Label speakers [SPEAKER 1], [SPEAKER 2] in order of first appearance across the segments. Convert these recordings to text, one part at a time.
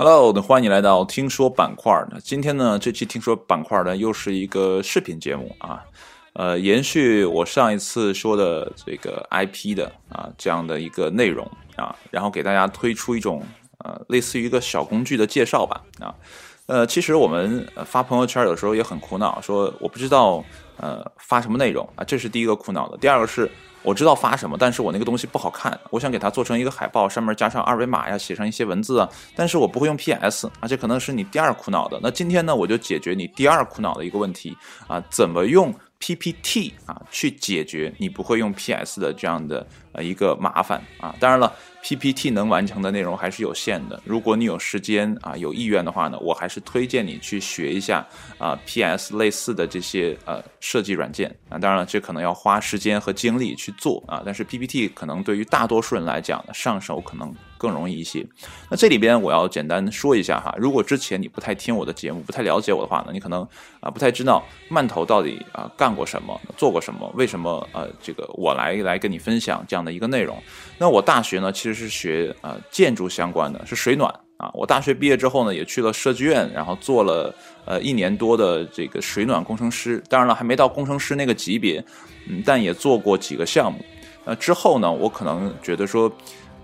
[SPEAKER 1] Hello，欢迎来到听说板块。那今天呢，这期听说板块呢，又是一个视频节目啊。呃，延续我上一次说的这个 IP 的啊这样的一个内容啊，然后给大家推出一种呃类似于一个小工具的介绍吧啊。呃，其实我们发朋友圈有时候也很苦恼，说我不知道呃发什么内容啊，这是第一个苦恼的。第二个是。我知道发什么，但是我那个东西不好看，我想给它做成一个海报，上面加上二维码呀，写上一些文字啊，但是我不会用 PS，而且可能是你第二苦恼的。那今天呢，我就解决你第二苦恼的一个问题啊，怎么用 PPT 啊去解决你不会用 PS 的这样的呃一个麻烦啊？当然了。PPT 能完成的内容还是有限的。如果你有时间啊，有意愿的话呢，我还是推荐你去学一下啊，PS 类似的这些呃设计软件啊。当然了，这可能要花时间和精力去做啊。但是 PPT 可能对于大多数人来讲呢，上手可能更容易一些。那这里边我要简单说一下哈，如果之前你不太听我的节目，不太了解我的话呢，你可能啊不太知道曼头到底啊干过什么，做过什么，为什么呃这个我来来跟你分享这样这样的一个内容。那我大学呢，其实是学呃建筑相关的，是水暖啊。我大学毕业之后呢，也去了设计院，然后做了呃一年多的这个水暖工程师。当然了，还没到工程师那个级别，嗯，但也做过几个项目。那之后呢，我可能觉得说，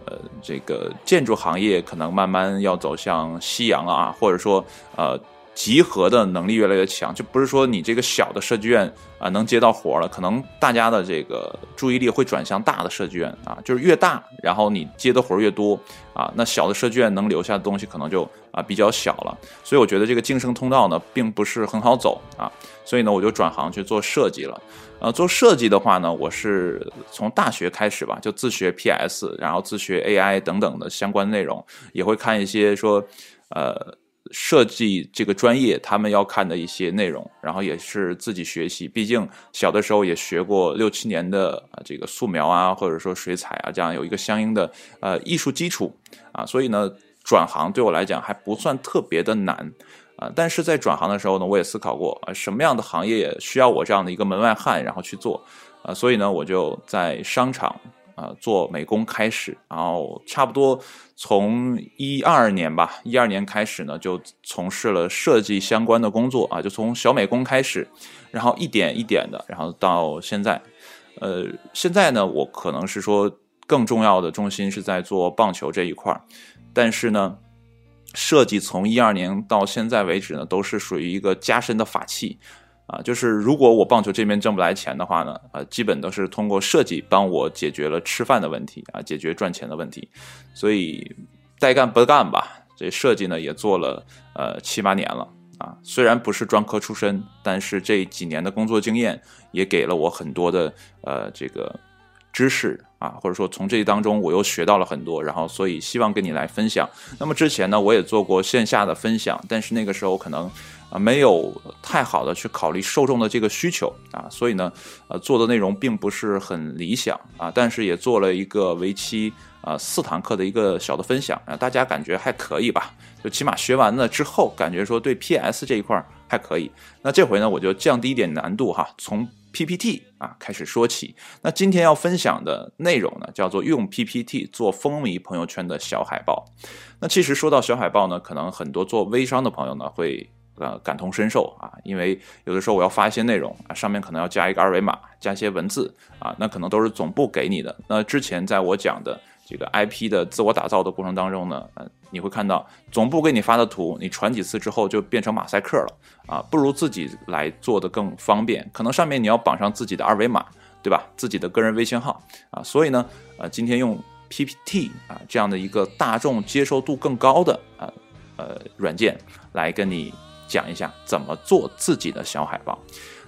[SPEAKER 1] 呃，这个建筑行业可能慢慢要走向夕阳了啊，或者说呃。集合的能力越来越强，就不是说你这个小的设计院啊能接到活了，可能大家的这个注意力会转向大的设计院啊，就是越大，然后你接的活越多啊，那小的设计院能留下的东西可能就啊比较小了。所以我觉得这个晋升通道呢并不是很好走啊，所以呢我就转行去做设计了。呃，做设计的话呢，我是从大学开始吧，就自学 PS，然后自学 AI 等等的相关内容，也会看一些说呃。设计这个专业，他们要看的一些内容，然后也是自己学习。毕竟小的时候也学过六七年的啊，这个素描啊，或者说水彩啊，这样有一个相应的呃艺术基础啊，所以呢，转行对我来讲还不算特别的难啊。但是在转行的时候呢，我也思考过啊，什么样的行业需要我这样的一个门外汉，然后去做啊，所以呢，我就在商场。啊，做美工开始，然后差不多从一二年吧，一二年开始呢，就从事了设计相关的工作啊，就从小美工开始，然后一点一点的，然后到现在，呃，现在呢，我可能是说更重要的重心是在做棒球这一块儿，但是呢，设计从一二年到现在为止呢，都是属于一个加深的法器。啊，就是如果我棒球这边挣不来钱的话呢，呃，基本都是通过设计帮我解决了吃饭的问题啊，解决赚钱的问题，所以带干不干吧，这设计呢也做了呃七八年了啊，虽然不是专科出身，但是这几年的工作经验也给了我很多的呃这个知识啊，或者说从这当中我又学到了很多，然后所以希望跟你来分享。那么之前呢，我也做过线下的分享，但是那个时候可能。啊，没有太好的去考虑受众的这个需求啊，所以呢，呃，做的内容并不是很理想啊，但是也做了一个为期啊四堂课的一个小的分享啊，大家感觉还可以吧？就起码学完了之后，感觉说对 PS 这一块还可以。那这回呢，我就降低一点难度哈，从 PPT 啊开始说起。那今天要分享的内容呢，叫做用 PPT 做风靡朋友圈的小海报。那其实说到小海报呢，可能很多做微商的朋友呢会。呃，感同身受啊，因为有的时候我要发一些内容啊，上面可能要加一个二维码，加一些文字啊，那可能都是总部给你的。那之前在我讲的这个 IP 的自我打造的过程当中呢，呃，你会看到总部给你发的图，你传几次之后就变成马赛克了啊，不如自己来做的更方便。可能上面你要绑上自己的二维码，对吧？自己的个人微信号啊，所以呢，呃，今天用 PPT 啊这样的一个大众接受度更高的啊呃软件来跟你。讲一下怎么做自己的小海报。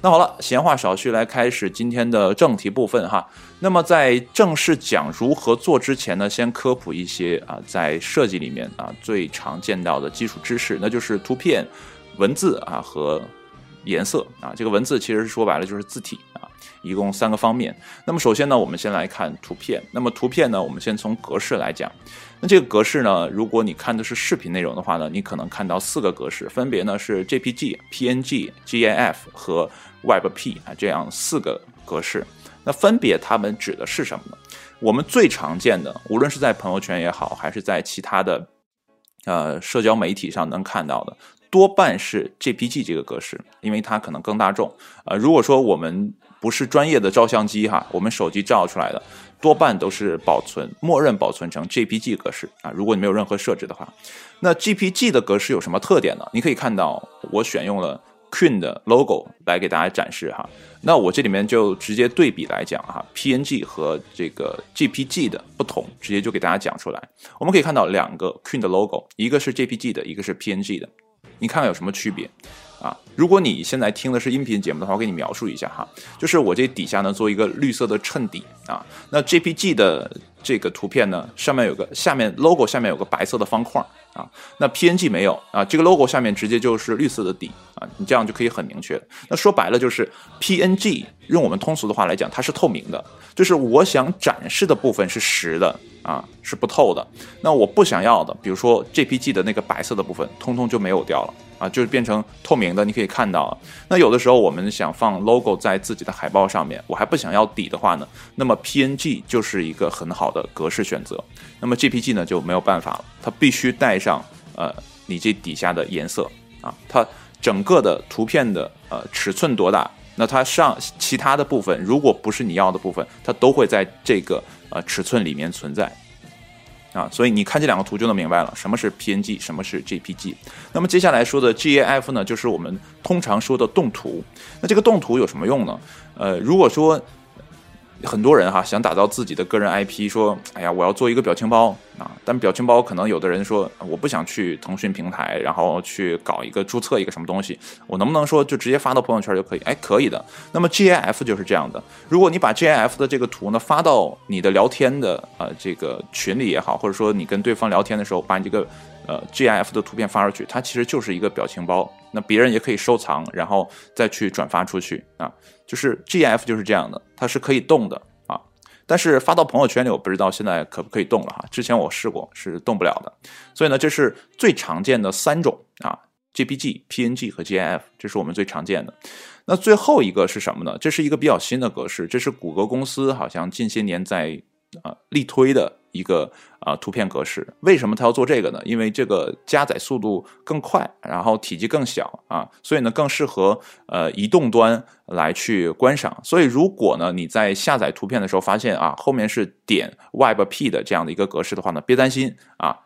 [SPEAKER 1] 那好了，闲话少叙，来开始今天的正题部分哈。那么在正式讲如何做之前呢，先科普一些啊，在设计里面啊最常见到的基础知识，那就是图片、文字啊和颜色啊。这个文字其实说白了就是字体啊，一共三个方面。那么首先呢，我们先来看图片。那么图片呢，我们先从格式来讲。那这个格式呢？如果你看的是视频内容的话呢，你可能看到四个格式，分别呢是 JPG、PNG、GIF 和 WebP 啊，这样四个格式。那分别它们指的是什么呢？我们最常见的，无论是在朋友圈也好，还是在其他的呃社交媒体上能看到的，多半是 JPG 这个格式，因为它可能更大众。呃，如果说我们不是专业的照相机哈，我们手机照出来的多半都是保存，默认保存成 JPG 格式啊。如果你没有任何设置的话，那 JPG 的格式有什么特点呢？你可以看到我选用了 Queen 的 logo 来给大家展示哈。那我这里面就直接对比来讲哈，PNG 和这个 JPG 的不同，直接就给大家讲出来。我们可以看到两个 Queen 的 logo，一个是 JPG 的，一个是 PNG 的，你看看有什么区别？啊，如果你现在听的是音频节目的话，我给你描述一下哈，就是我这底下呢做一个绿色的衬底啊，那 JPG 的这个图片呢上面有个下面 logo 下面有个白色的方框啊，那 PNG 没有啊，这个 logo 下面直接就是绿色的底啊，你这样就可以很明确。那说白了就是 PNG 用我们通俗的话来讲，它是透明的，就是我想展示的部分是实的啊，是不透的。那我不想要的，比如说 JPG 的那个白色的部分，通通就没有掉了。啊，就是变成透明的，你可以看到。那有的时候我们想放 logo 在自己的海报上面，我还不想要底的话呢，那么 PNG 就是一个很好的格式选择。那么 JPG 呢就没有办法了，它必须带上呃你这底下的颜色啊，它整个的图片的呃尺寸多大，那它上其他的部分如果不是你要的部分，它都会在这个呃尺寸里面存在。啊，所以你看这两个图就能明白了，什么是 PNG，什么是 JPG。那么接下来说的 GIF 呢，就是我们通常说的动图。那这个动图有什么用呢？呃，如果说很多人哈想打造自己的个人 IP，说，哎呀，我要做一个表情包啊。但表情包可能有的人说，我不想去腾讯平台，然后去搞一个注册一个什么东西，我能不能说就直接发到朋友圈就可以？哎，可以的。那么 GIF 就是这样的，如果你把 GIF 的这个图呢发到你的聊天的呃这个群里也好，或者说你跟对方聊天的时候，把你这个呃 GIF 的图片发出去，它其实就是一个表情包，那别人也可以收藏，然后再去转发出去啊。就是 GIF 就是这样的，它是可以动的啊，但是发到朋友圈里，我不知道现在可不可以动了哈。之前我试过是动不了的，所以呢，这是最常见的三种啊，JPG、PNG 和 GIF，这是我们最常见的。那最后一个是什么呢？这是一个比较新的格式，这是谷歌公司好像近些年在啊力推的。一个啊图片格式，为什么它要做这个呢？因为这个加载速度更快，然后体积更小啊，所以呢更适合呃移动端来去观赏。所以如果呢你在下载图片的时候发现啊后面是点 WebP 的这样的一个格式的话呢，别担心啊，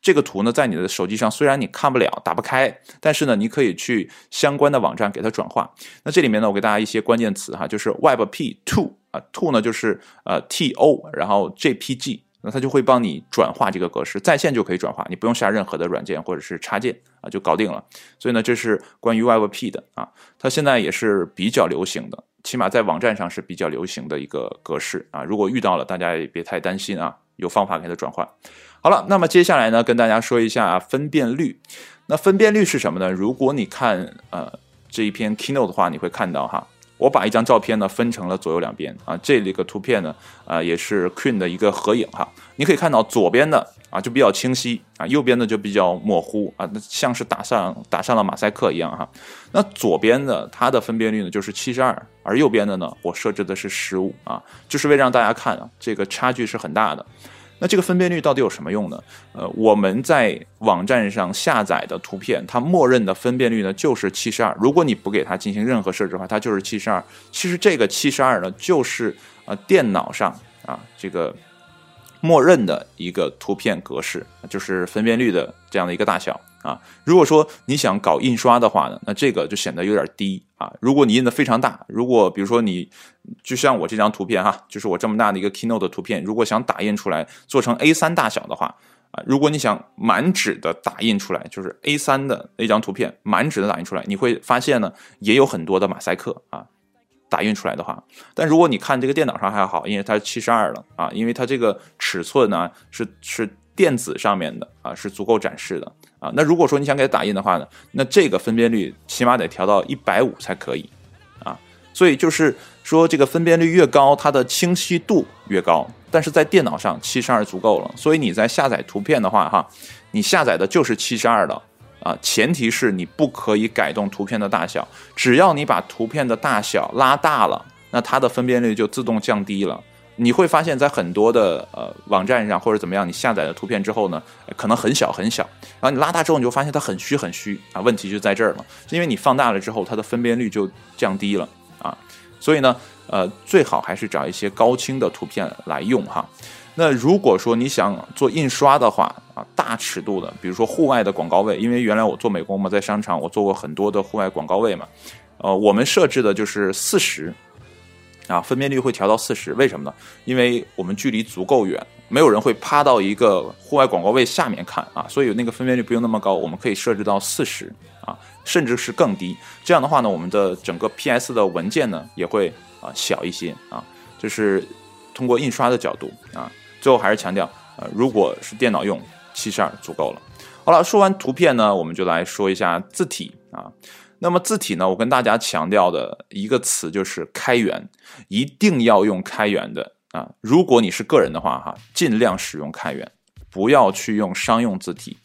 [SPEAKER 1] 这个图呢在你的手机上虽然你看不了、打不开，但是呢你可以去相关的网站给它转化。那这里面呢我给大家一些关键词哈，就是 WebP to 啊 to 呢就是呃 TO，然后 JPG。那它就会帮你转化这个格式，在线就可以转化，你不用下任何的软件或者是插件啊，就搞定了。所以呢，这是关于 WebP 的啊，它现在也是比较流行的，起码在网站上是比较流行的一个格式啊。如果遇到了，大家也别太担心啊，有方法给它转换。好了，那么接下来呢，跟大家说一下分辨率。那分辨率是什么呢？如果你看呃这一篇 Keynote 的话，你会看到哈。我把一张照片呢分成了左右两边啊，这里个图片呢啊也是 Queen 的一个合影哈，你可以看到左边的啊就比较清晰啊，右边的就比较模糊啊，那像是打上打上了马赛克一样哈。那左边的它的分辨率呢就是七十二，而右边的呢我设置的是十五啊，就是为让大家看啊这个差距是很大的。那这个分辨率到底有什么用呢？呃，我们在网站上下载的图片，它默认的分辨率呢就是七十二。如果你不给它进行任何设置的话，它就是七十二。其实这个七十二呢，就是呃电脑上啊这个默认的一个图片格式，就是分辨率的这样的一个大小。啊，如果说你想搞印刷的话呢，那这个就显得有点低啊。如果你印的非常大，如果比如说你就像我这张图片哈，就是我这么大的一个 Keynote 的图片，如果想打印出来做成 A3 大小的话啊，如果你想满纸的打印出来，就是 A3 的那张图片满纸的打印出来，你会发现呢也有很多的马赛克啊，打印出来的话，但如果你看这个电脑上还好，因为它七十二了啊，因为它这个尺寸呢是是电子上面的啊，是足够展示的。啊，那如果说你想给它打印的话呢，那这个分辨率起码得调到一百五才可以，啊，所以就是说这个分辨率越高，它的清晰度越高。但是在电脑上七十二足够了，所以你在下载图片的话，哈，你下载的就是七十二的，啊，前提是你不可以改动图片的大小，只要你把图片的大小拉大了，那它的分辨率就自动降低了。你会发现在很多的呃网站上或者怎么样，你下载的图片之后呢，可能很小很小，然后你拉大之后，你就发现它很虚很虚啊。问题就在这儿了，是因为你放大了之后，它的分辨率就降低了啊。所以呢，呃，最好还是找一些高清的图片来用哈。那如果说你想做印刷的话啊，大尺度的，比如说户外的广告位，因为原来我做美工嘛，在商场我做过很多的户外广告位嘛，呃，我们设置的就是四十。啊，分辨率会调到四十，为什么呢？因为我们距离足够远，没有人会趴到一个户外广告位下面看啊，所以那个分辨率不用那么高，我们可以设置到四十啊，甚至是更低。这样的话呢，我们的整个 PS 的文件呢也会啊小一些啊，就是通过印刷的角度啊。最后还是强调，呃，如果是电脑用，七十二足够了。好了，说完图片呢，我们就来说一下字体啊。那么字体呢？我跟大家强调的一个词就是开源，一定要用开源的啊！如果你是个人的话，哈，尽量使用开源，不要去用商用字体。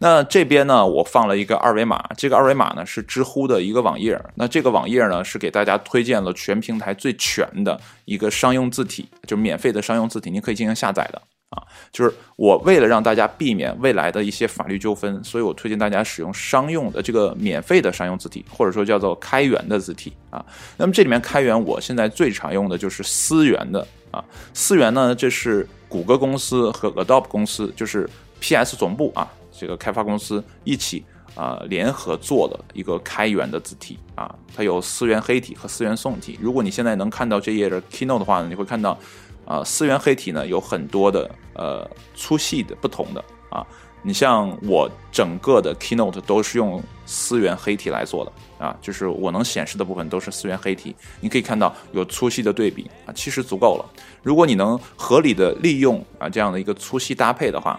[SPEAKER 1] 那这边呢，我放了一个二维码，这个二维码呢是知乎的一个网页，那这个网页呢是给大家推荐了全平台最全的一个商用字体，就免费的商用字体，你可以进行下载的。啊，就是我为了让大家避免未来的一些法律纠纷，所以我推荐大家使用商用的这个免费的商用字体，或者说叫做开源的字体啊。那么这里面开源，我现在最常用的就是思源的啊。思源呢，这是谷歌公司和 Adobe 公司，就是 PS 总部啊，这个开发公司一起啊联合做的一个开源的字体啊。它有思源黑体和思源宋体。如果你现在能看到这页的 Keynote 的话呢，你会看到。啊，思源黑体呢有很多的呃粗细的不同的啊，你像我整个的 Keynote 都是用思源黑体来做的啊，就是我能显示的部分都是思源黑体，你可以看到有粗细的对比啊，其实足够了。如果你能合理的利用啊这样的一个粗细搭配的话，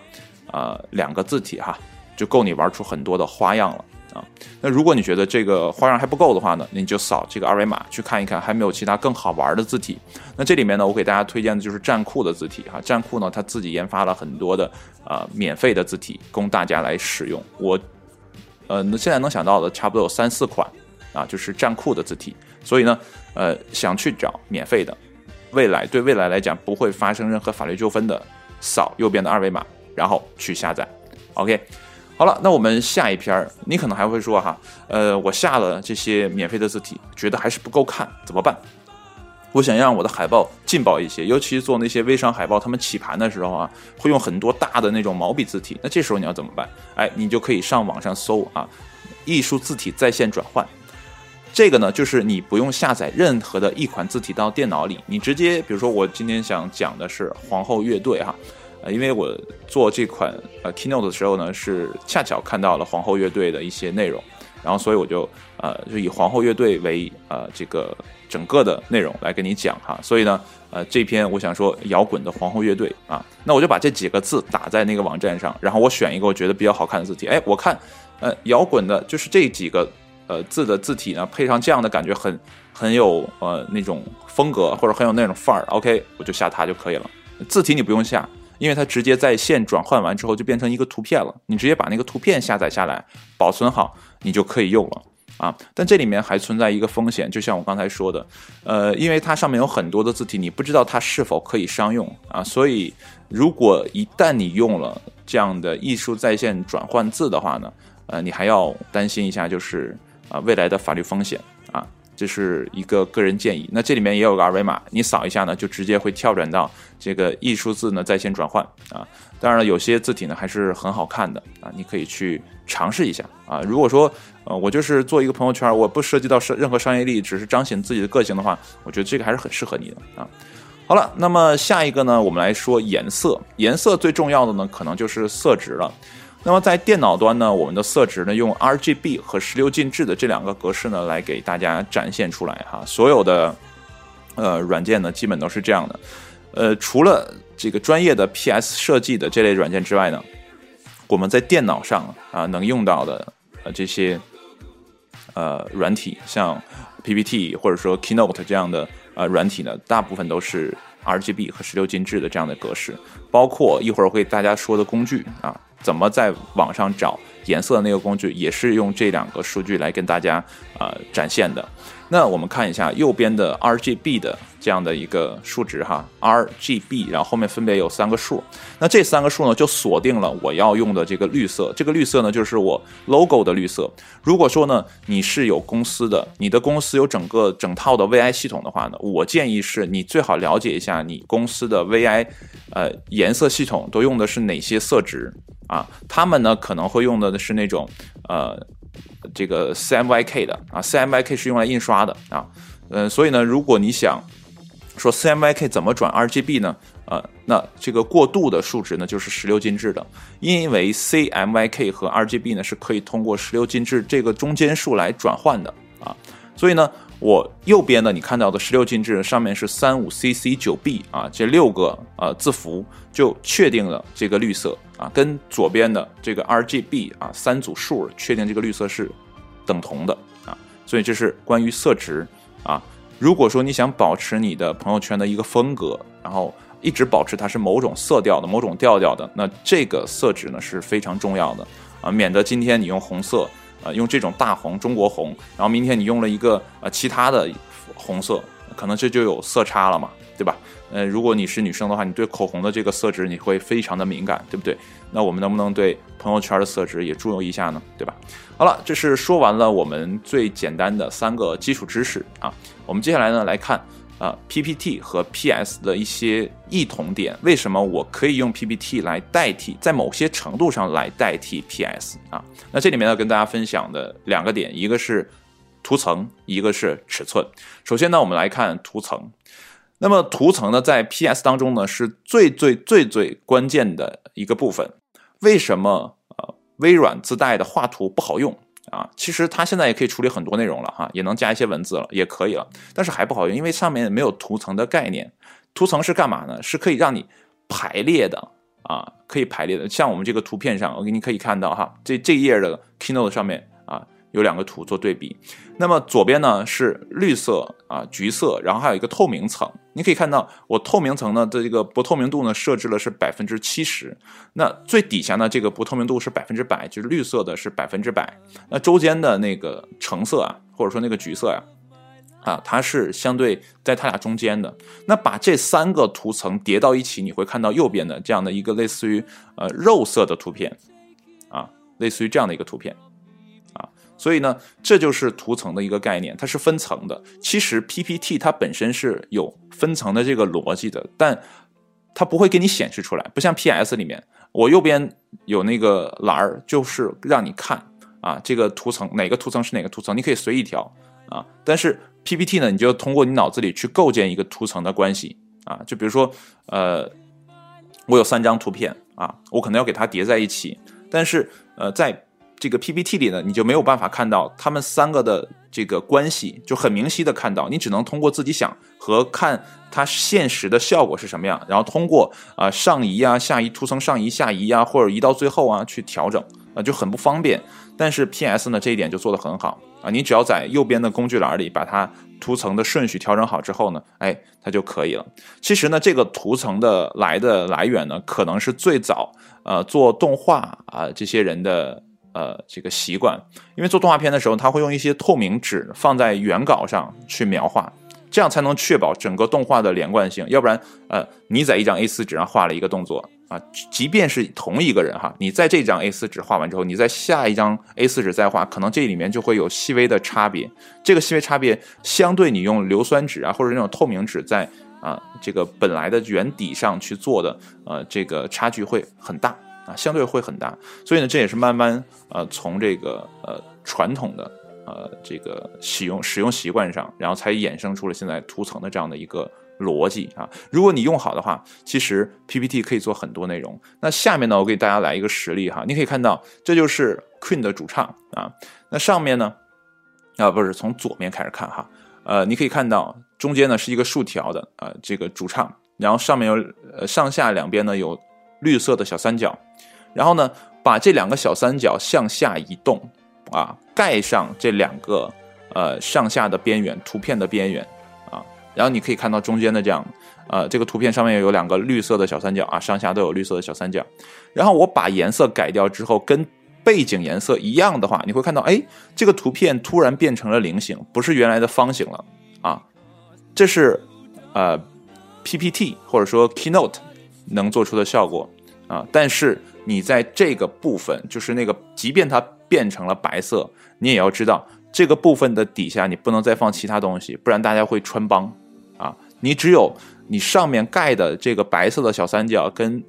[SPEAKER 1] 呃，两个字体哈就够你玩出很多的花样了。啊，那如果你觉得这个花样还不够的话呢，你就扫这个二维码去看一看，还没有其他更好玩的字体。那这里面呢，我给大家推荐的就是站酷的字体哈。站酷呢，它自己研发了很多的呃免费的字体供大家来使用。我呃现在能想到的差不多有三四款啊，就是站酷的字体。所以呢，呃，想去找免费的，未来对未来来讲不会发生任何法律纠纷的，扫右边的二维码，然后去下载。OK。好了，那我们下一篇儿，你可能还会说哈，呃，我下了这些免费的字体，觉得还是不够看，怎么办？我想让我的海报劲爆一些，尤其是做那些微商海报，他们起盘的时候啊，会用很多大的那种毛笔字体，那这时候你要怎么办？哎，你就可以上网上搜啊，艺术字体在线转换，这个呢，就是你不用下载任何的一款字体到电脑里，你直接，比如说我今天想讲的是皇后乐队哈。呃，因为我做这款呃 keynote 的时候呢，是恰巧看到了皇后乐队的一些内容，然后所以我就呃就以皇后乐队为呃这个整个的内容来跟你讲哈，所以呢呃这篇我想说摇滚的皇后乐队啊，那我就把这几个字打在那个网站上，然后我选一个我觉得比较好看的字体，哎，我看呃摇滚的就是这几个呃字的字体呢，配上这样的感觉很很有呃那种风格或者很有那种范儿，OK，我就下它就可以了，字体你不用下。因为它直接在线转换完之后就变成一个图片了，你直接把那个图片下载下来，保存好，你就可以用了啊。但这里面还存在一个风险，就像我刚才说的，呃，因为它上面有很多的字体，你不知道它是否可以商用啊。所以，如果一旦你用了这样的艺术在线转换字的话呢，呃，你还要担心一下，就是啊未来的法律风险。这是一个个人建议。那这里面也有个二维码，你扫一下呢，就直接会跳转到这个艺术字呢在线转换啊。当然了，有些字体呢还是很好看的啊，你可以去尝试一下啊。如果说呃我就是做一个朋友圈，我不涉及到商任何商业利益，只是彰显自己的个性的话，我觉得这个还是很适合你的啊。好了，那么下一个呢，我们来说颜色。颜色最重要的呢，可能就是色值了。那么在电脑端呢，我们的色值呢，用 RGB 和十六进制的这两个格式呢，来给大家展现出来哈。所有的呃软件呢，基本都是这样的。呃，除了这个专业的 PS 设计的这类软件之外呢，我们在电脑上啊能用到的呃这些呃软体，像 PPT 或者说 Keynote 这样的呃软体呢，大部分都是 RGB 和十六进制的这样的格式，包括一会儿会大家说的工具啊。怎么在网上找颜色的那个工具，也是用这两个数据来跟大家啊展现的。那我们看一下右边的 RGB 的这样的一个数值哈，RGB，然后后面分别有三个数。那这三个数呢，就锁定了我要用的这个绿色。这个绿色呢，就是我 logo 的绿色。如果说呢，你是有公司的，你的公司有整个整套的 VI 系统的话呢，我建议是你最好了解一下你公司的 VI，呃，颜色系统都用的是哪些色值啊？他们呢可能会用的是那种呃。这个 CMYK 的啊，CMYK 是用来印刷的啊，嗯，所以呢，如果你想说 CMYK 怎么转 RGB 呢？呃，那这个过渡的数值呢，就是十六进制的，因为 CMYK 和 RGB 呢是可以通过十六进制这个中间数来转换的啊，所以呢。我右边呢，你看到的十六进制上面是三五 CC 九 B 啊，这六个呃字符就确定了这个绿色啊，跟左边的这个 RGB 啊三组数确定这个绿色是等同的啊，所以这是关于色值啊。如果说你想保持你的朋友圈的一个风格，然后一直保持它是某种色调的、某种调调的，那这个色值呢是非常重要的啊，免得今天你用红色。啊，用这种大红中国红，然后明天你用了一个呃其他的红色，可能这就有色差了嘛，对吧？呃，如果你是女生的话，你对口红的这个色值你会非常的敏感，对不对？那我们能不能对朋友圈的色值也注意一下呢？对吧？好了，这是说完了我们最简单的三个基础知识啊，我们接下来呢来看。啊，PPT 和 PS 的一些异同点，为什么我可以用 PPT 来代替，在某些程度上来代替 PS 啊？那这里面呢，跟大家分享的两个点，一个是图层，一个是尺寸。首先呢，我们来看图层。那么图层呢，在 PS 当中呢，是最最最最关键的一个部分。为什么呃微软自带的画图不好用？啊，其实它现在也可以处理很多内容了哈，也能加一些文字了，也可以了，但是还不好用，因为上面没有图层的概念。图层是干嘛呢？是可以让你排列的啊，可以排列的。像我们这个图片上，我给你可以看到哈，这这一页的 Keynote 上面。有两个图做对比，那么左边呢是绿色啊，橘色，然后还有一个透明层。你可以看到，我透明层呢的这个不透明度呢设置了是百分之七十，那最底下呢这个不透明度是百分之百，就是绿色的是百分之百。那中间的那个橙色啊，或者说那个橘色呀，啊，它是相对在它俩中间的。那把这三个图层叠到一起，你会看到右边的这样的一个类似于呃肉色的图片，啊，类似于这样的一个图片。所以呢，这就是图层的一个概念，它是分层的。其实 PPT 它本身是有分层的这个逻辑的，但它不会给你显示出来，不像 PS 里面，我右边有那个栏儿，就是让你看啊，这个图层哪个图层是哪个图层，你可以随意调啊。但是 PPT 呢，你就通过你脑子里去构建一个图层的关系啊，就比如说，呃，我有三张图片啊，我可能要给它叠在一起，但是呃，在这个 PPT 里呢，你就没有办法看到他们三个的这个关系，就很明晰的看到，你只能通过自己想和看它现实的效果是什么样，然后通过啊上移啊下移图层上移下移啊，或者移到最后啊去调整啊，就很不方便。但是 PS 呢这一点就做得很好啊，你只要在右边的工具栏里把它图层的顺序调整好之后呢，哎，它就可以了。其实呢，这个图层的来的来源呢，可能是最早呃做动画啊这些人的。呃，这个习惯，因为做动画片的时候，他会用一些透明纸放在原稿上去描画，这样才能确保整个动画的连贯性。要不然，呃，你在一张 A4 纸上画了一个动作啊，即便是同一个人哈，你在这张 A4 纸画完之后，你在下一张 A4 纸再画，可能这里面就会有细微的差别。这个细微差别，相对你用硫酸纸啊，或者那种透明纸在啊这个本来的原底上去做的，呃，这个差距会很大。啊，相对会很大，所以呢，这也是慢慢呃从这个呃传统的呃这个使用使用习惯上，然后才衍生出了现在图层的这样的一个逻辑啊。如果你用好的话，其实 PPT 可以做很多内容。那下面呢，我给大家来一个实例哈，你可以看到这就是 Queen 的主唱啊。那上面呢，啊不是从左面开始看哈，呃，你可以看到中间呢是一个竖条的啊这个主唱，然后上面有呃上下两边呢有。绿色的小三角，然后呢，把这两个小三角向下移动，啊，盖上这两个呃上下的边缘，图片的边缘，啊，然后你可以看到中间的这样，呃，这个图片上面有两个绿色的小三角啊，上下都有绿色的小三角。然后我把颜色改掉之后，跟背景颜色一样的话，你会看到，哎，这个图片突然变成了菱形，不是原来的方形了啊。这是呃 PPT 或者说 Keynote 能做出的效果啊。但是你在这个部分，就是那个，即便它变成了白色，你也要知道这个部分的底下你不能再放其他东西，不然大家会穿帮啊。你只有你上面盖的这个白色的小三角跟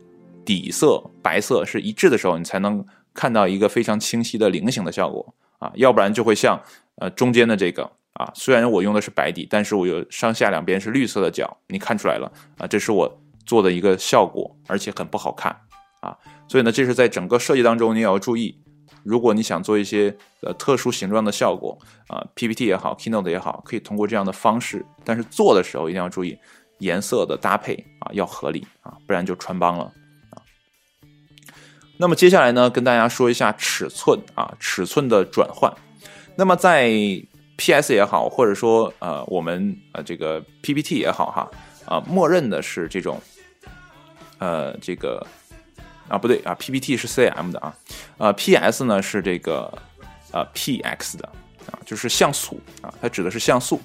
[SPEAKER 1] 底色白色是一致的时候，你才能看到一个非常清晰的菱形的效果啊，要不然就会像呃中间的这个啊，虽然我用的是白底，但是我有上下两边是绿色的角，你看出来了啊，这是我做的一个效果，而且很不好看啊，所以呢，这是在整个设计当中你也要注意，如果你想做一些呃特殊形状的效果啊，PPT 也好，Keynote 也好，可以通过这样的方式，但是做的时候一定要注意颜色的搭配啊，要合理啊，不然就穿帮了啊。那么接下来呢，跟大家说一下尺寸啊，尺寸的转换。那么在 PS 也好，或者说呃我们呃这个 PPT 也好哈，啊，默认的是这种，呃这个啊不对啊，PPT 是 CM 的啊，呃 PS 呢是这个呃 PX 的啊，就是像素啊，它指的是像素。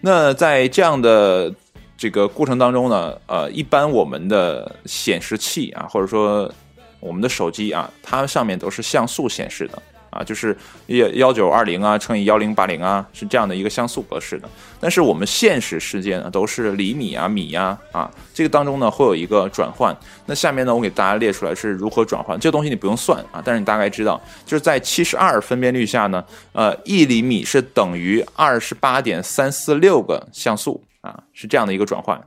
[SPEAKER 1] 那在这样的这个过程当中呢，呃，一般我们的显示器啊，或者说我们的手机啊，它上面都是像素显示的啊，就是幺幺九二零啊乘以幺零八零啊，是这样的一个像素格式的。但是我们现实世界呢，都是厘米啊、米呀啊，这个当中呢会有一个转换。那下面呢，我给大家列出来是如何转换。这个东西你不用算啊，但是你大概知道，就是在七十二分辨率下呢，呃，一厘米是等于二十八点三四六个像素啊，是这样的一个转换。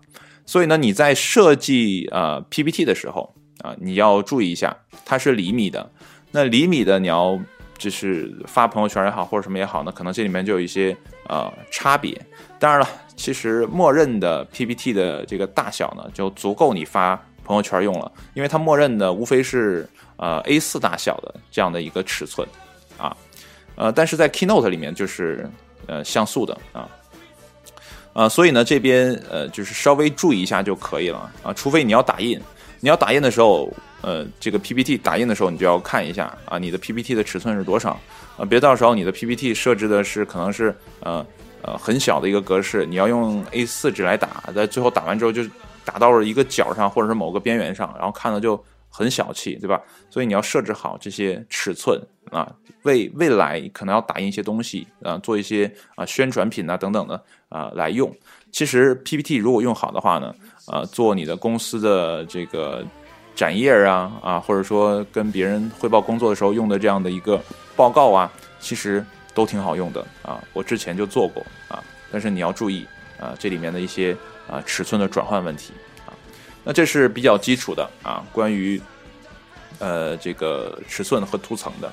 [SPEAKER 1] 所以呢，你在设计呃 PPT 的时候。啊，你要注意一下，它是厘米的。那厘米的，你要就是发朋友圈也好，或者什么也好呢，可能这里面就有一些呃差别。当然了，其实默认的 PPT 的这个大小呢，就足够你发朋友圈用了，因为它默认的无非是呃 A4 大小的这样的一个尺寸啊。呃，但是在 Keynote 里面就是呃像素的啊。呃，所以呢，这边呃就是稍微注意一下就可以了啊，除非你要打印。你要打印的时候，呃，这个 PPT 打印的时候，你就要看一下啊，你的 PPT 的尺寸是多少啊？别到时候你的 PPT 设置的是可能是呃呃很小的一个格式，你要用 A4 纸来打，在最后打完之后就打到了一个角上或者是某个边缘上，然后看的就很小气，对吧？所以你要设置好这些尺寸啊，为未来可能要打印一些东西啊，做一些啊宣传品啊等等的啊来用。其实 PPT 如果用好的话呢？呃，做你的公司的这个展页啊啊，或者说跟别人汇报工作的时候用的这样的一个报告啊，其实都挺好用的啊。我之前就做过啊，但是你要注意啊，这里面的一些啊尺寸的转换问题啊。那这是比较基础的啊，关于呃这个尺寸和图层的。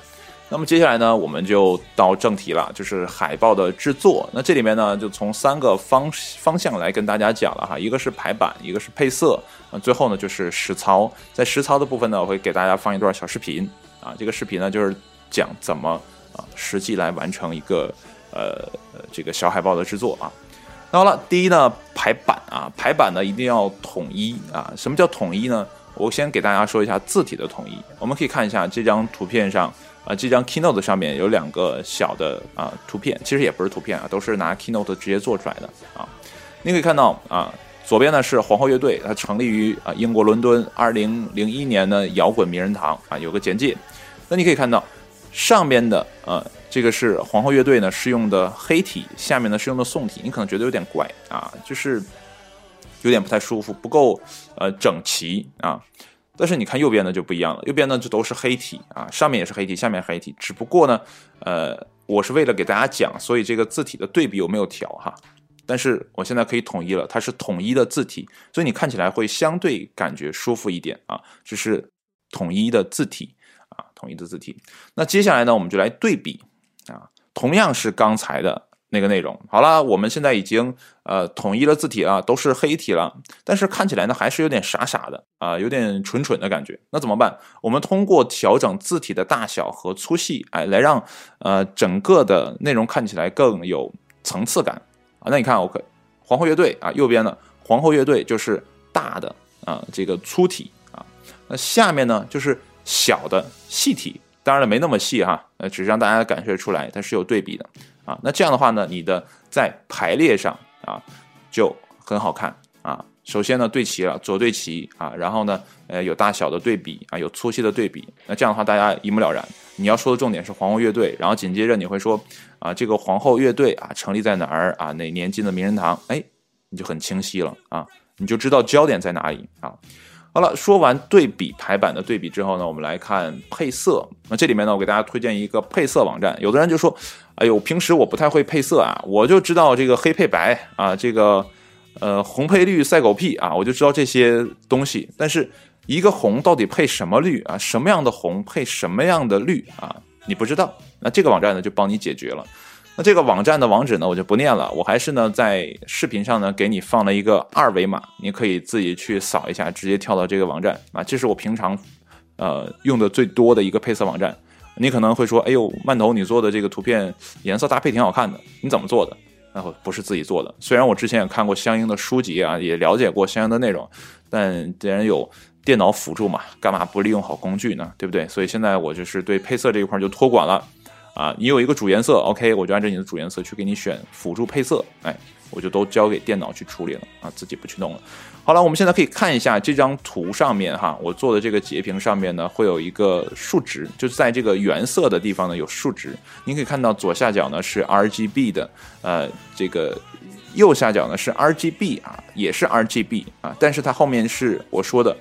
[SPEAKER 1] 那么接下来呢，我们就到正题了，就是海报的制作。那这里面呢，就从三个方方向来跟大家讲了哈，一个是排版，一个是配色，啊，最后呢就是实操。在实操的部分呢，我会给大家放一段小视频啊，这个视频呢就是讲怎么啊实际来完成一个呃这个小海报的制作啊。那好了，第一呢排版啊，排版呢一定要统一啊。什么叫统一呢？我先给大家说一下字体的统一。我们可以看一下这张图片上。啊，这张 Keynote 上面有两个小的啊图片，其实也不是图片啊，都是拿 Keynote 直接做出来的啊。你可以看到啊，左边呢是皇后乐队，它成立于啊英国伦敦，二零零一年的摇滚名人堂啊，有个简介。那你可以看到上边的呃，这个是皇后乐队呢是用的黑体，下面呢是用的宋体，你可能觉得有点怪啊，就是有点不太舒服，不够呃整齐啊。但是你看右边呢就不一样了，右边呢就都是黑体啊，上面也是黑体，下面黑体。只不过呢，呃，我是为了给大家讲，所以这个字体的对比我没有调哈。但是我现在可以统一了，它是统一的字体，所以你看起来会相对感觉舒服一点啊。这是统一的字体啊，统一的字体。那接下来呢，我们就来对比啊，同样是刚才的。那个内容好了，我们现在已经呃统一了字体了，都是黑体了，但是看起来呢还是有点傻傻的啊，有点蠢蠢的感觉。那怎么办？我们通过调整字体的大小和粗细，哎，来让呃整个的内容看起来更有层次感啊。那你看，我可皇后乐队啊，右边呢皇后乐队就是大的啊这个粗体啊，那下面呢就是小的细体，当然了没那么细哈，呃只是让大家感觉出来它是有对比的啊。那这样的话呢，你的在排列上啊就很好看啊。首先呢对齐了，左对齐啊，然后呢呃有大小的对比啊，有粗细的对比，那这样的话大家一目了然。你要说的重点是皇后乐队，然后紧接着你会说啊，这个皇后乐队啊成立在哪儿啊？哪年进的名人堂？哎，你就很清晰了啊，你就知道焦点在哪里啊。好了，说完对比排版的对比之后呢，我们来看配色。那这里面呢，我给大家推荐一个配色网站。有的人就说，哎呦，平时我不太会配色啊，我就知道这个黑配白啊，这个呃红配绿赛狗屁啊，我就知道这些东西，但是。一个红到底配什么绿啊？什么样的红配什么样的绿啊？你不知道，那这个网站呢就帮你解决了。那这个网站的网址呢我就不念了，我还是呢在视频上呢给你放了一个二维码，你可以自己去扫一下，直接跳到这个网站啊。这是我平常呃用的最多的一个配色网站。你可能会说，哎呦，曼头你做的这个图片颜色搭配挺好看的，你怎么做的？然后不是自己做的。虽然我之前也看过相应的？书籍啊，也了解过相应的？内容，但既然有。电脑辅助嘛，干嘛不利用好工具呢？对不对？所以现在我就是对配色这一块就托管了啊。你有一个主颜色，OK，我就按照你的？主颜色去给你选辅助配色，哎，我就都交给电脑去处理了啊，自己不去弄了。好了，我们现在可以看一下这张图上面哈，我做的这个截屏上面呢会有一个数值，就是在这个原色的地方呢有数值。您可以看到左下角呢是 RGB 的，呃，这个右下角呢是 RGB 啊，也是 RGB 啊，但是它后面是我说的。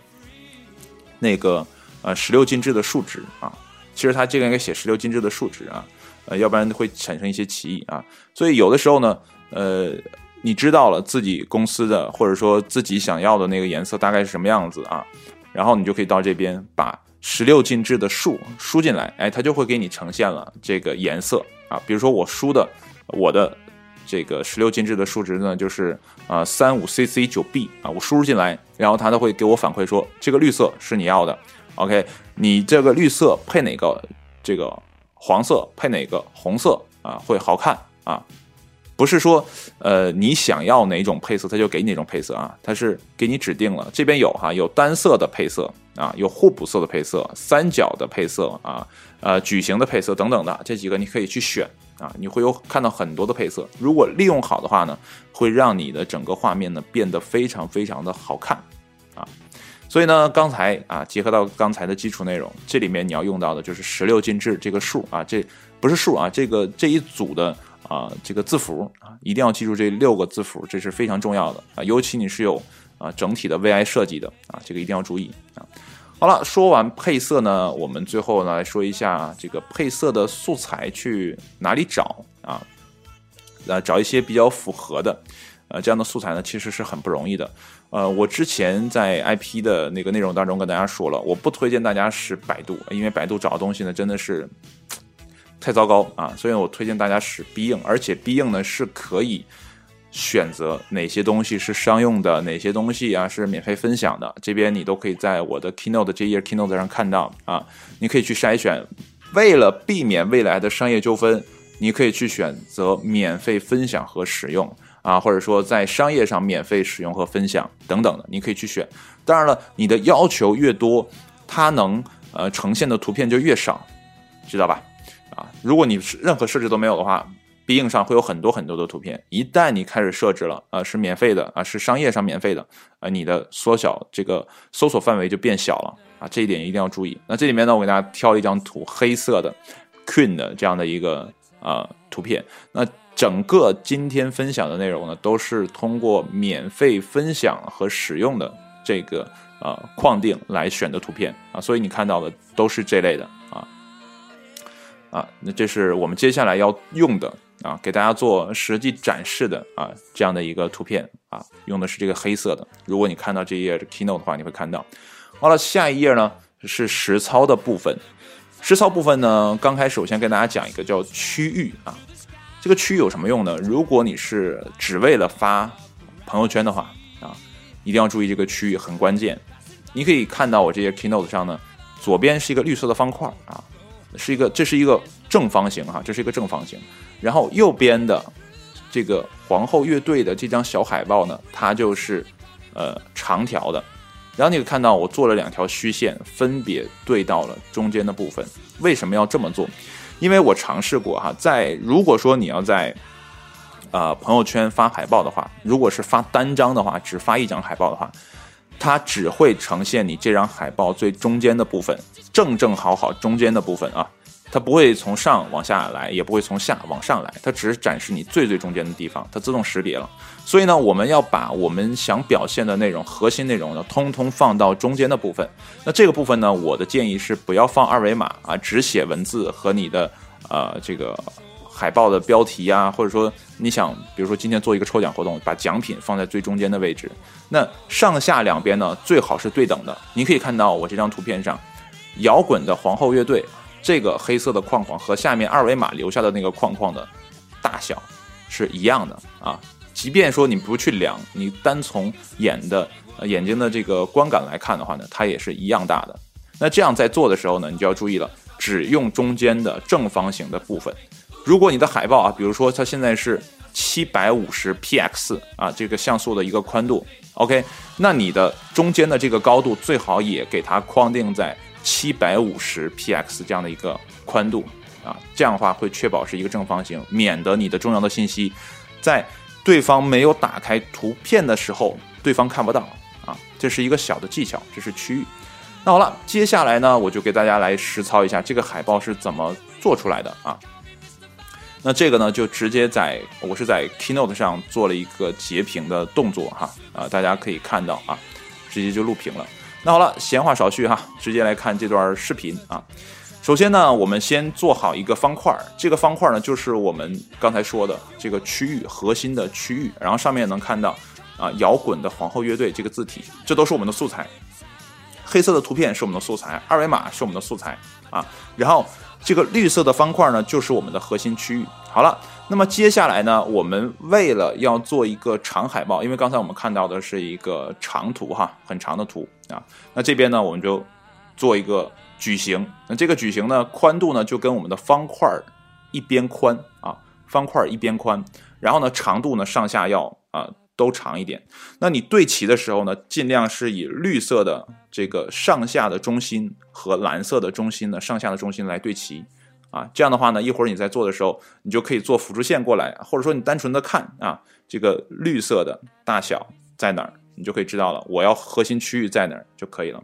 [SPEAKER 1] 那个呃十六进制的数值啊，其实它这个应该写十六进制的数值啊，呃，要不然会产生一些歧义啊。所以有的时候呢，呃，你知道了自己公司的或者说自己想要的那个颜色大概是什么样子啊，然后你就可以到这边把十六进制的数输进来，哎，它就会给你呈现了这个颜色啊。比如说我输的我的这个十六进制的数值呢，就是啊三五 CC 九 B 啊，我输入进来。然后它都会给我反馈说，这个绿色是你要的，OK？你这个绿色配哪个？这个黄色配哪个？红色啊，会好看啊？不是说，呃，你想要哪种配色，它就给你哪种配色啊？它是给你指定了，这边有哈，有单色的配色啊，有互补色的配色，三角的配色啊，呃，矩形的配色等等的，这几个你可以去选。啊，你会有看到很多的配色，如果利用好的话呢，会让你的整个画面呢变得非常非常的好看啊。所以呢，刚才啊结合到刚才的基础内容，这里面你要用到的就是十六进制这个数啊，这不是数啊，这个这一组的啊这个字符啊，一定要记住这六个字符，这是非常重要的啊，尤其你是有啊整体的 VI 设计的啊，这个一定要注意啊。好了，说完配色呢，我们最后来说一下这个配色的素材去哪里找啊？呃，找一些比较符合的，呃，这样的素材呢其实是很不容易的。呃，我之前在 IP 的那个内容当中跟大家说了，我不推荐大家使百度，因为百度找的东西呢真的是太糟糕啊，所以我推荐大家使必应，而且必应呢是可以。选择哪些东西是商用的，哪些东西啊是免费分享的，这边你都可以在我的 Keynote 这页 Keynote 上看到啊。你可以去筛选，为了避免未来的商业纠纷，你可以去选择免费分享和使用啊，或者说在商业上免费使用和分享等等的，你可以去选。当然了，你的要求越多，它能呃呈现的图片就越少，知道吧？如果你任何设置都没有的话。必应上会有很多很多的图片，一旦你开始设置了，啊，是免费的，啊，是商业上免费的，啊，你的缩小这个搜索范围就变小了，啊，这一点一定要注意。那这里面呢，我给大家挑了一张图，黑色的 Queen 的这样的一个啊图片。那整个今天分享的内容呢，都是通过免费分享和使用的这个啊框定来选的图片啊，所以你看到的都是这类的啊，那这是我们接下来要用的。啊，给大家做实际展示的啊，这样的一个图片啊，用的是这个黑色的。如果你看到这一页的 keynote 的话，你会看到。好了，下一页呢是实操的部分。实操部分呢，刚开始我先跟大家讲一个叫区域啊。这个区域有什么用呢？如果你是只为了发朋友圈的话啊，一定要注意这个区域很关键。你可以看到我这些 keynote 上呢，左边是一个绿色的方块啊，是一个这是一个正方形哈，这是一个正方形。然后右边的这个皇后乐队的这张小海报呢，它就是呃长条的。然后你可以看到，我做了两条虚线，分别对到了中间的部分。为什么要这么做？因为我尝试过哈，在如果说你要在呃朋友圈发海报的话，如果是发单张的话，只发一张海报的话，它只会呈现你这张海报最中间的部分，正正好好中间的部分啊。它不会从上往下来，也不会从下往上来，它只是展示你最最中间的地方，它自动识别了。所以呢，我们要把我们想表现的内容、核心内容呢，通通放到中间的部分。那这个部分呢，我的建议是不要放二维码啊，只写文字和你的呃这个海报的标题啊，或者说你想，比如说今天做一个抽奖活动，把奖品放在最中间的位置。那上下两边呢，最好是对等的。你可以看到我这张图片上，摇滚的皇后乐队。这个黑色的框框和下面二维码留下的那个框框的大小是一样的啊，即便说你不去量，你单从眼的眼睛的这个观感来看的话呢，它也是一样大的。那这样在做的时候呢，你就要注意了，只用中间的正方形的部分。如果你的海报啊，比如说它现在是七百五十 px 啊，这个像素的一个宽度，OK，那你的中间的这个高度最好也给它框定在。七百五十 px 这样的一个宽度啊，这样的话会确保是一个正方形，免得你的重要的信息在对方没有打开图片的时候，对方看不到啊。这是一个小的技巧，这是区域。那好了，接下来呢，我就给大家来实操一下这个海报是怎么做出来的啊。那这个呢，就直接在我是在 Keynote 上做了一个截屏的动作哈啊，大家可以看到啊，直接就录屏了。那好了，闲话少叙哈，直接来看这段视频啊。首先呢，我们先做好一个方块，这个方块呢就是我们刚才说的这个区域核心的区域，然后上面能看到啊摇滚的皇后乐队这个字体，这都是我们的素材。黑色的图片是我们的素材，二维码是我们的素材啊。然后这个绿色的方块呢就是我们的核心区域。好了。那么接下来呢，我们为了要做一个长海报，因为刚才我们看到的是一个长图哈，很长的图啊。那这边呢，我们就做一个矩形。那这个矩形呢，宽度呢就跟我们的方块一边宽啊，方块一边宽。然后呢，长度呢上下要啊都长一点。那你对齐的时候呢，尽量是以绿色的这个上下的中心和蓝色的中心的上下的中心来对齐。啊，这样的话呢，一会儿你在做的时候，你就可以做辅助线过来，或者说你单纯的看啊，这个绿色的大小在哪儿，你就可以知道了。我要核心区域在哪儿就可以了。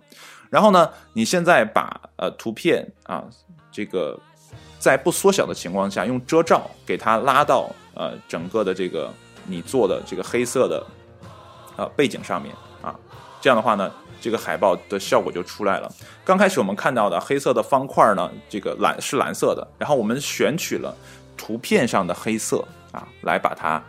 [SPEAKER 1] 然后呢，你现在把呃图片啊，这个在不缩小的情况下，用遮罩给它拉到呃整个的这个你做的这个黑色的呃背景上面啊，这样的话呢。这个海报的效果就出来了。刚开始我们看到的黑色的方块呢，这个蓝是蓝色的，然后我们选取了图片上的黑色啊，来把它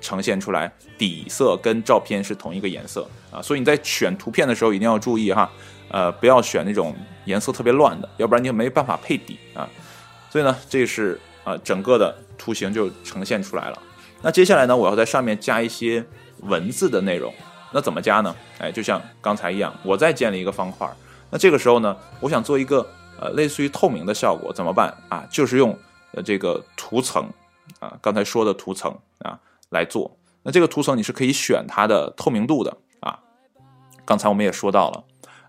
[SPEAKER 1] 呈现出来，底色跟照片是同一个颜色啊。所以你在选图片的时候一定要注意哈，呃，不要选那种颜色特别乱的，要不然你就没办法配底啊。所以呢，这是呃整个的图形就呈现出来了。那接下来呢，我要在上面加一些文字的内容。那怎么加呢？哎，就像刚才一样，我再建立一个方块。那这个时候呢，我想做一个呃类似于透明的效果，怎么办啊？就是用呃这个图层啊，刚才说的图层啊来做。那这个图层你是可以选它的透明度的啊。刚才我们也说到了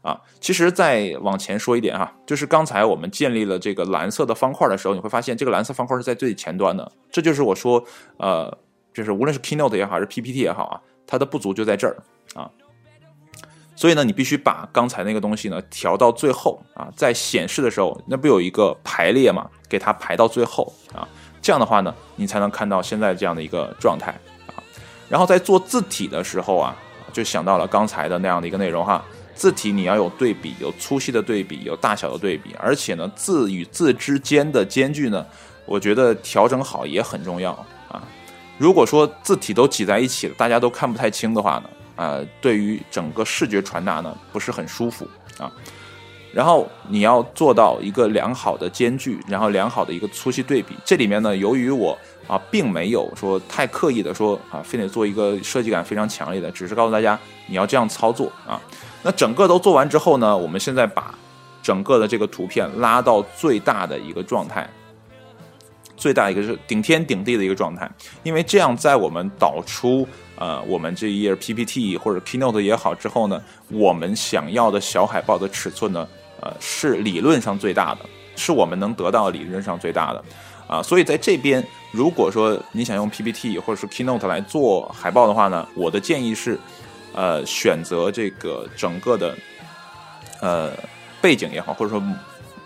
[SPEAKER 1] 啊，其实再往前说一点哈，就是刚才我们建立了这个蓝色的方块的时候，你会发现这个蓝色方块是在最前端的。这就是我说呃，就是无论是 Keynote 也好，还是 PPT 也好啊，它的不足就在这儿。啊，所以呢，你必须把刚才那个东西呢调到最后啊，在显示的时候，那不有一个排列嘛，给它排到最后啊，这样的话呢，你才能看到现在这样的一个状态啊。然后在做字体的时候啊，就想到了刚才的那样的一个内容哈，字体你要有对比，有粗细的对比，有大小的对比，而且呢，字与字之间的间距呢，我觉得调整好也很重要啊。如果说字体都挤在一起了，大家都看不太清的话呢？呃，对于整个视觉传达呢，不是很舒服啊。然后你要做到一个良好的间距，然后良好的一个粗细对比。这里面呢，由于我啊，并没有说太刻意的说啊，非得做一个设计感非常强烈的，只是告诉大家你要这样操作啊。那整个都做完之后呢，我们现在把整个的这个图片拉到最大的一个状态，最大一个是顶天顶地的一个状态，因为这样在我们导出呃我们这一页 PPT 或者 Keynote 也好之后呢，我们想要的小海报的尺寸呢，呃是理论上最大的，是我们能得到理论上最大的，啊，所以在这边如果说你想用 PPT 或者是 Keynote 来做海报的话呢，我的建议是，呃选择这个整个的呃背景也好，或者说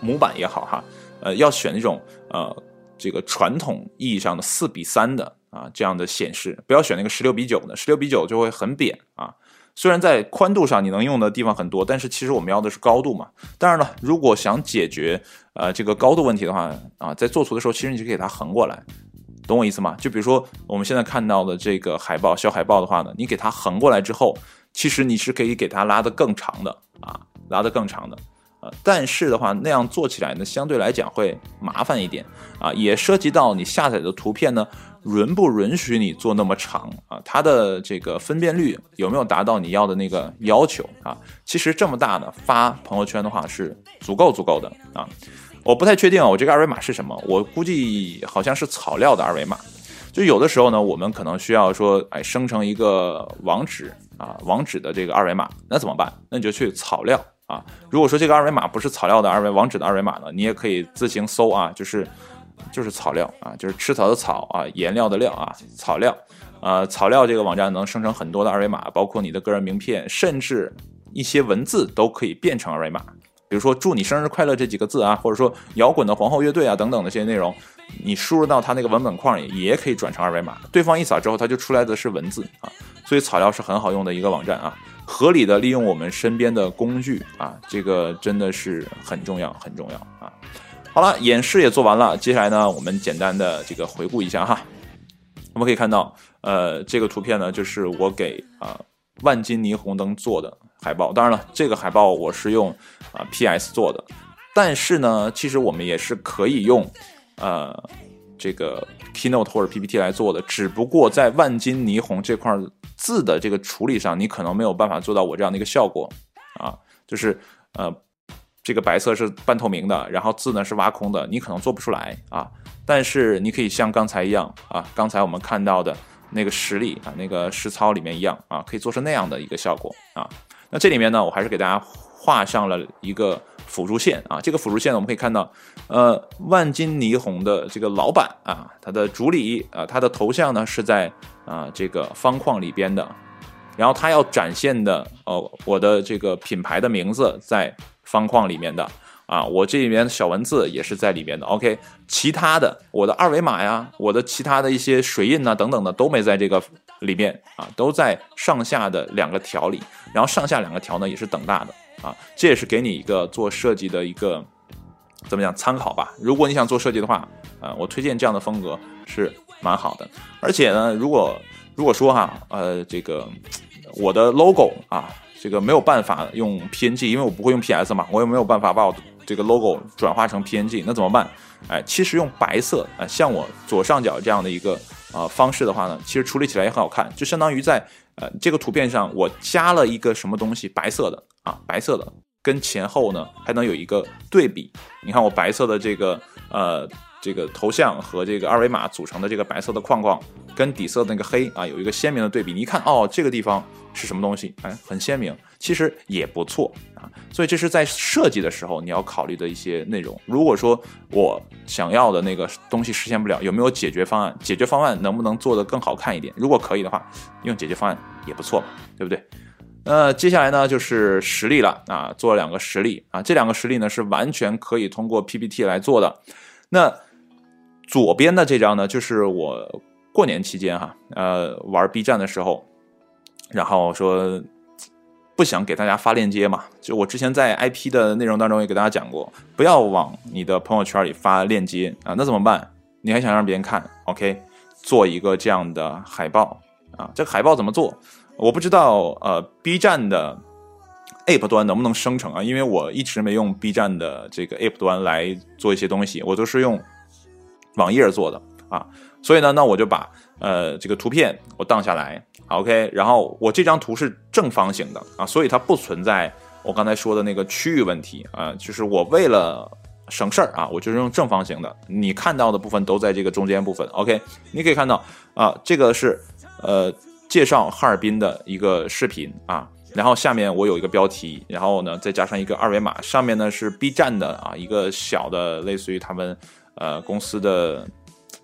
[SPEAKER 1] 模板也好哈。呃，要选那种呃，这个传统意义上的四比三的啊这样的显示，不要选那个十六比九的，十六比九就会很扁啊。虽然在宽度上你能用的地方很多，但是其实我们要的是高度嘛。当然了，如果想解决呃这个高度问题的话啊，在做图的时候，其实你就可以给它横过来，懂我意思吗？就比如说我们现在看到的这个海报小海报的话呢，你给它横过来之后，其实你是可以给它拉得更长的啊，拉得更长的。呃，但是的话，那样做起来呢，相对来讲会麻烦一点啊，也涉及到你下载的图片呢，允不允许你做那么长啊？它的这个分辨率有没有达到你要的那个要求啊？其实这么大呢，发朋友圈的话是足够足够的啊。我不太确定啊，我这个二维码是什么？我估计好像是草料的二维码。就有的时候呢，我们可能需要说，哎，生成一个网址啊，网址的这个二维码，那怎么办？那你就去草料。啊，如果说这个二维码不是草料的二维网址的二维码呢，你也可以自行搜啊，就是就是草料啊，就是吃草的草啊，颜料的料啊，草料，呃，草料这个网站能生成很多的二维码，包括你的个人名片，甚至一些文字都可以变成二维码，比如说祝你生日快乐这几个字啊，或者说摇滚的皇后乐队啊等等的这些内容，你输入到它那个文本框里也可以转成二维码，对方一扫之后，它就出来的是文字啊，所以草料是很好用的一个网站啊。合理的利用我们身边的工具啊，这个真的是很重要，很重要啊！好了，演示也做完了，接下来呢，我们简单的这个回顾一下哈。我们可以看到，呃，这个图片呢，就是我给啊万金霓虹灯做的海报。当然了，这个海报我是用啊 PS 做的，但是呢，其实我们也是可以用呃这个 Keynote 或者 PPT 来做的，只不过在万金霓虹这块。字的这个处理上，你可能没有办法做到我这样的一个效果啊，就是呃，这个白色是半透明的，然后字呢是挖空的，你可能做不出来啊。但是你可以像刚才一样啊，刚才我们看到的那个实例啊，那个实操里面一样啊，可以做成那样的一个效果啊。那这里面呢，我还是给大家画上了一个辅助线啊，这个辅助线呢我们可以看到，呃，万金霓虹的这个老板啊，他的主理啊，他的头像呢是在。啊，这个方框里边的，然后他要展现的哦，我的这个品牌的名字在方框里面的啊，我这里面的小文字也是在里面的。OK，其他的我的二维码呀，我的其他的一些水印呐等等的都没在这个里面啊，都在上下的两个条里，然后上下两个条呢也是等大的啊，这也是给你一个做设计的一个怎么讲参考吧。如果你想做设计的话，啊，我推荐这样的风格是。蛮好的，而且呢，如果如果说哈，呃，这个我的 logo 啊，这个没有办法用 PNG，因为我不会用 PS 嘛，我也没有办法把我这个 logo 转化成 PNG，那怎么办？哎，其实用白色啊，像我左上角这样的一个啊方式的话呢，其实处理起来也很好看，就相当于在呃这个图片上我加了一个什么东西，白色的啊，白色的跟前后呢还能有一个对比，你看我白色的这个呃。这个头像和这个二维码组成的这个白色的框框，跟底色的那个黑啊，有一个鲜明的对比。你一看，哦，这个地方是什么东西？哎，很鲜明，其实也不错啊。所以这是在设计的时候你要考虑的一些内容。如果说我想要的那个东西实现不了，有没有解决方案？解决方案能不能做得更好看一点？如果可以的话，用解决方案也不错嘛，对不对？那接下来呢，就是实例了啊，做了两个实例啊，这两个实例呢是完全可以通过 PPT 来做的。那左边的这张呢，就是我过年期间哈，呃，玩 B 站的时候，然后说不想给大家发链接嘛，就我之前在 IP 的内容当中也给大家讲过，不要往你的朋友圈里发链接啊，那怎么办？你还想让别人看？OK，做一个这样的海报啊，这个海报怎么做？我不知道，呃，B 站的 App 端能不能生成啊？因为我一直没用 B 站的这个 App 端来做一些东西，我都是用。网页做的啊，所以呢，那我就把呃这个图片我荡下来，OK，然后我这张图是正方形的啊，所以它不存在我刚才说的那个区域问题啊，就是我为了省事儿啊，我就是用正方形的，你看到的部分都在这个中间部分。OK，你可以看到啊，这个是呃介绍哈尔滨的一个视频啊，然后下面我有一个标题，然后呢再加上一个二维码，上面呢是 B 站的啊一个小的类似于他们呃公司的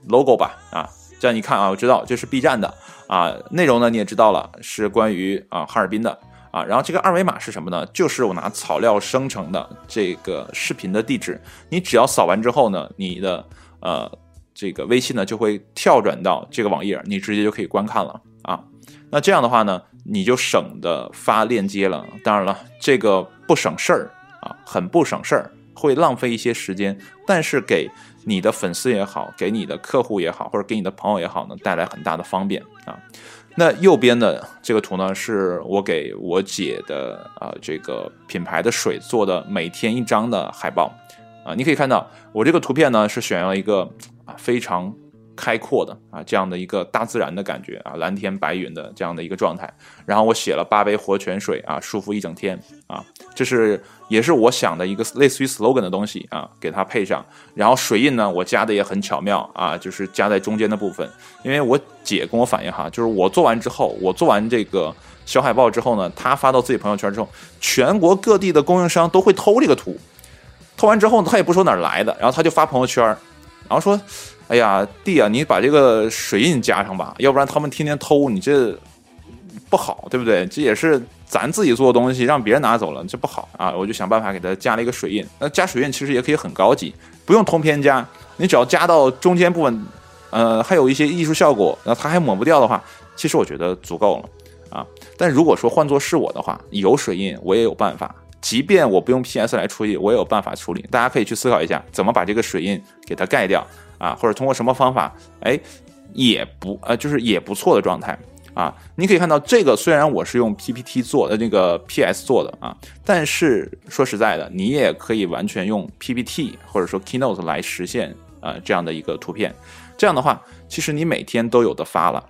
[SPEAKER 1] logo 吧啊，这样一看啊，我知道这是 B 站的啊，内容呢你也知道了，是关于啊哈尔滨的。啊，然后这个二维码是什么呢？就是我拿草料生成的这个视频的地址。你只要扫完之后呢，你的呃这个微信呢就会跳转到这个网页，你直接就可以观看了啊。那这样的话呢，你就省得发链接了。当然了，这个不省事儿啊，很不省事儿，会浪费一些时间，但是给你的粉丝也好，给你的客户也好，或者给你的朋友也好呢，带来很大的方便啊。那右边的这个图呢，是我给我姐的啊这个品牌的水做的每天一张的海报，啊，你可以看到我这个图片呢是选用了一个啊非常。开阔的啊，这样的一个大自然的感觉啊，蓝天白云的这样的一个状态。然后我写了八杯活泉水啊，舒服一整天啊，这是也是我想的一个类似于 slogan 的东西啊，给它配上。然后水印呢，我加的也很巧妙啊，就是加在中间的部分。因为我姐跟我反映哈，就是我做完之后，我做完这个小海报之后呢，她发到自己朋友圈之后，全国各地的供应商都会偷这个图，偷完之后呢他也不说哪儿来的，然后他就发朋友圈，然后说。哎呀，弟啊，你把这个水印加上吧，要不然他们天天偷你这不好，对不对？这也是咱自己做的东西，让别人拿走了，这不好啊！我就想办法给他加了一个水印。那加水印其实也可以很高级，不用通篇加，你只要加到中间部分，呃，还有一些艺术效果，那他还抹不掉的话，其实我觉得足够了啊。但如果说换做是我的话，有水印我也有办法，即便我不用 PS 来处理，我也有办法处理。大家可以去思考一下，怎么把这个水印给它盖掉。啊，或者通过什么方法，哎，也不呃，就是也不错的状态啊。你可以看到这个，虽然我是用 PPT 做的，那个 PS 做的啊，但是说实在的，你也可以完全用 PPT 或者说 Keynote 来实现呃这样的一个图片。这样的话，其实你每天都有的发了。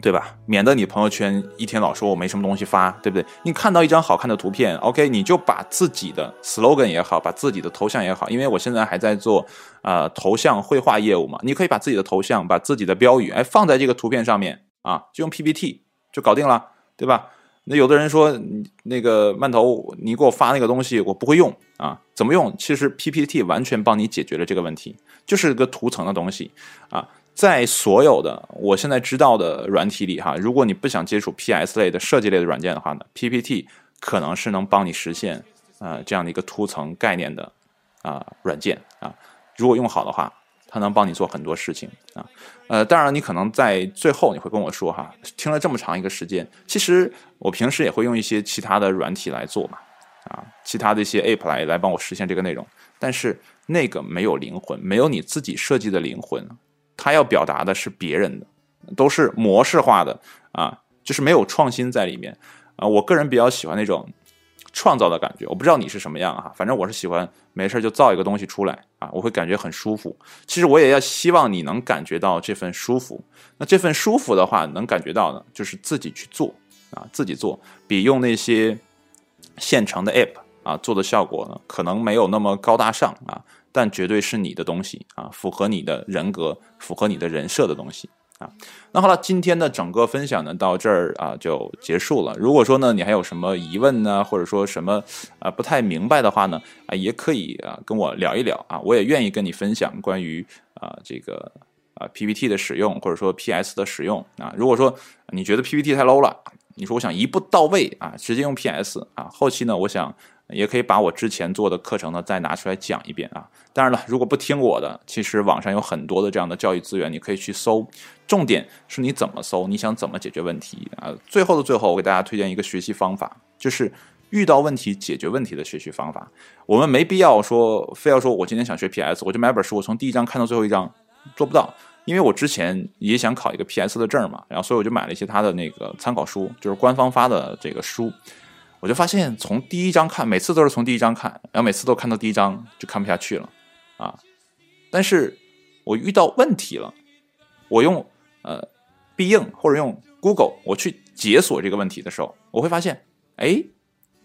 [SPEAKER 1] 对吧？免得你朋友圈一天老说我没什么东西发，对不对？你看到一张好看的图片，OK，你就把自己的 slogan 也好，把自己的头像也好，因为我现在还在做呃头像绘画业务嘛，你可以把自己的头像、把自己的标语，哎，放在这个图片上面啊，就用 PPT 就搞定了，对吧？那有的人说那个曼头，你给我发那个东西我不会用啊，怎么用？其实 PPT 完全帮你解决了这个问题，就是个图层的东西啊。在所有的我现在知道的软体里，哈，如果你不想接触 PS 类的设计类的软件的话呢，PPT 可能是能帮你实现呃这样的一个图层概念的啊软件啊。如果用好的话，它能帮你做很多事情啊。呃，当然你可能在最后你会跟我说哈，听了这么长一个时间，其实我平时也会用一些其他的软体来做嘛，啊，其他的一些 App 来来帮我实现这个内容，但是那个没有灵魂，没有你自己设计的灵魂。他要表达的是别人的，都是模式化的啊，就是没有创新在里面啊。我个人比较喜欢那种创造的感觉，我不知道你是什么样啊，反正我是喜欢没事就造一个东西出来啊，我会感觉很舒服。其实我也要希望你能感觉到这份舒服。那这份舒服的话，能感觉到呢，就是自己去做啊，自己做比用那些现成的 app 啊做的效果呢，可能没有那么高大上啊。但绝对是你的东西啊，符合你的人格、符合你的人设的东西啊。那好了，今天的整个分享呢，到这儿啊就结束了。如果说呢，你还有什么疑问呢，或者说什么啊不太明白的话呢，啊也可以啊跟我聊一聊啊，我也愿意跟你分享关于啊这个啊 PPT 的使用，或者说 PS 的使用啊。如果说你觉得 PPT 太 low 了，你说我想一步到位啊，直接用 PS 啊，后期呢，我想。也可以把我之前做的课程呢再拿出来讲一遍啊！当然了，如果不听我的，其实网上有很多的这样的教育资源，你可以去搜。重点是你怎么搜，你想怎么解决问题啊？最后的最后，我给大家推荐一个学习方法，就是遇到问题解决问题的学习方法。我们没必要说非要说我今天想学 PS，我就买本书，我从第一章看到最后一章，做不到。因为我之前也想考一个 PS 的证嘛，然后所以我就买了一些他的那个参考书，就是官方发的这个书。我就发现，从第一章看，每次都是从第一章看，然后每次都看到第一章就看不下去了，啊！但是我遇到问题了，我用呃必应或者用 Google 我去解锁这个问题的时候，我会发现，哎，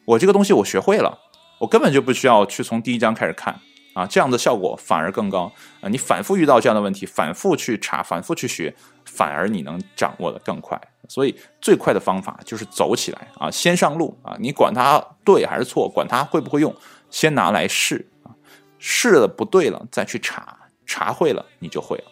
[SPEAKER 1] 我这个东西我学会了，我根本就不需要去从第一章开始看，啊，这样的效果反而更高啊！你反复遇到这样的问题，反复去查，反复去学，反而你能掌握的更快。所以最快的方法就是走起来啊，先上路啊！你管它对还是错，管它会不会用，先拿来试啊，试了不对了再去查，查会了你就会了。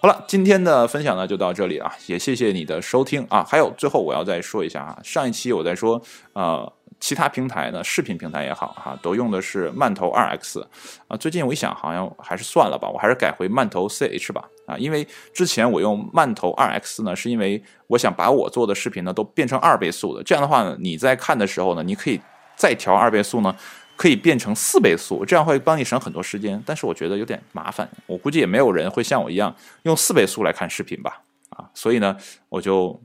[SPEAKER 1] 好了，今天的分享呢就到这里啊，也谢谢你的收听啊。还有最后我要再说一下啊，上一期我在说呃。其他平台呢，视频平台也好哈，都用的是慢投二 X 啊。最近我一想，好像还是算了吧，我还是改回慢投 CH 吧啊。因为之前我用慢投二 X 呢，是因为我想把我做的视频呢都变成二倍速的，这样的话呢，你在看的时候呢，你可以再调二倍速呢，可以变成四倍速，这样会帮你省很多时间。但是我觉得有点麻烦，我估计也没有人会像我一样用四倍速来看视频吧啊。所以呢，我就。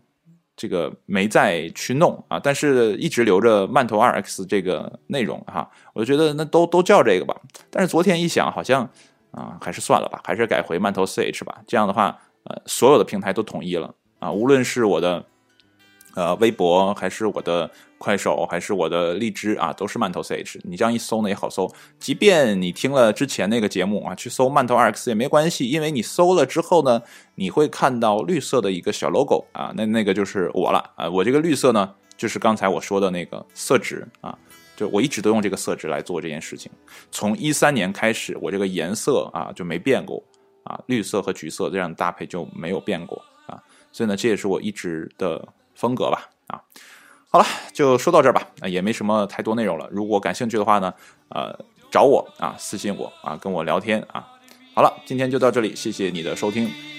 [SPEAKER 1] 这个没再去弄啊，但是一直留着慢投二 X 这个内容哈，我就觉得那都都叫这个吧。但是昨天一想，好像啊，还是算了吧，还是改回慢投 CH 吧。这样的话，呃，所有的平台都统一了啊，无论是我的。呃，微博还是我的快手，还是我的荔枝啊，都是慢投 CH。你这样一搜呢也好搜，即便你听了之前那个节目啊，去搜慢头 RX 也没关系，因为你搜了之后呢，你会看到绿色的一个小 logo 啊，那那个就是我了啊。我这个绿色呢，就是刚才我说的那个色值啊，就我一直都用这个色值来做这件事情。从一三年开始，我这个颜色啊就没变过啊，绿色和橘色这样的搭配就没有变过啊，所以呢，这也是我一直的。风格吧，啊，好了，就说到这儿吧，啊，也没什么太多内容了。如果感兴趣的话呢，呃，找我啊，私信我啊，跟我聊天啊。好了，今天就到这里，谢谢你的收听。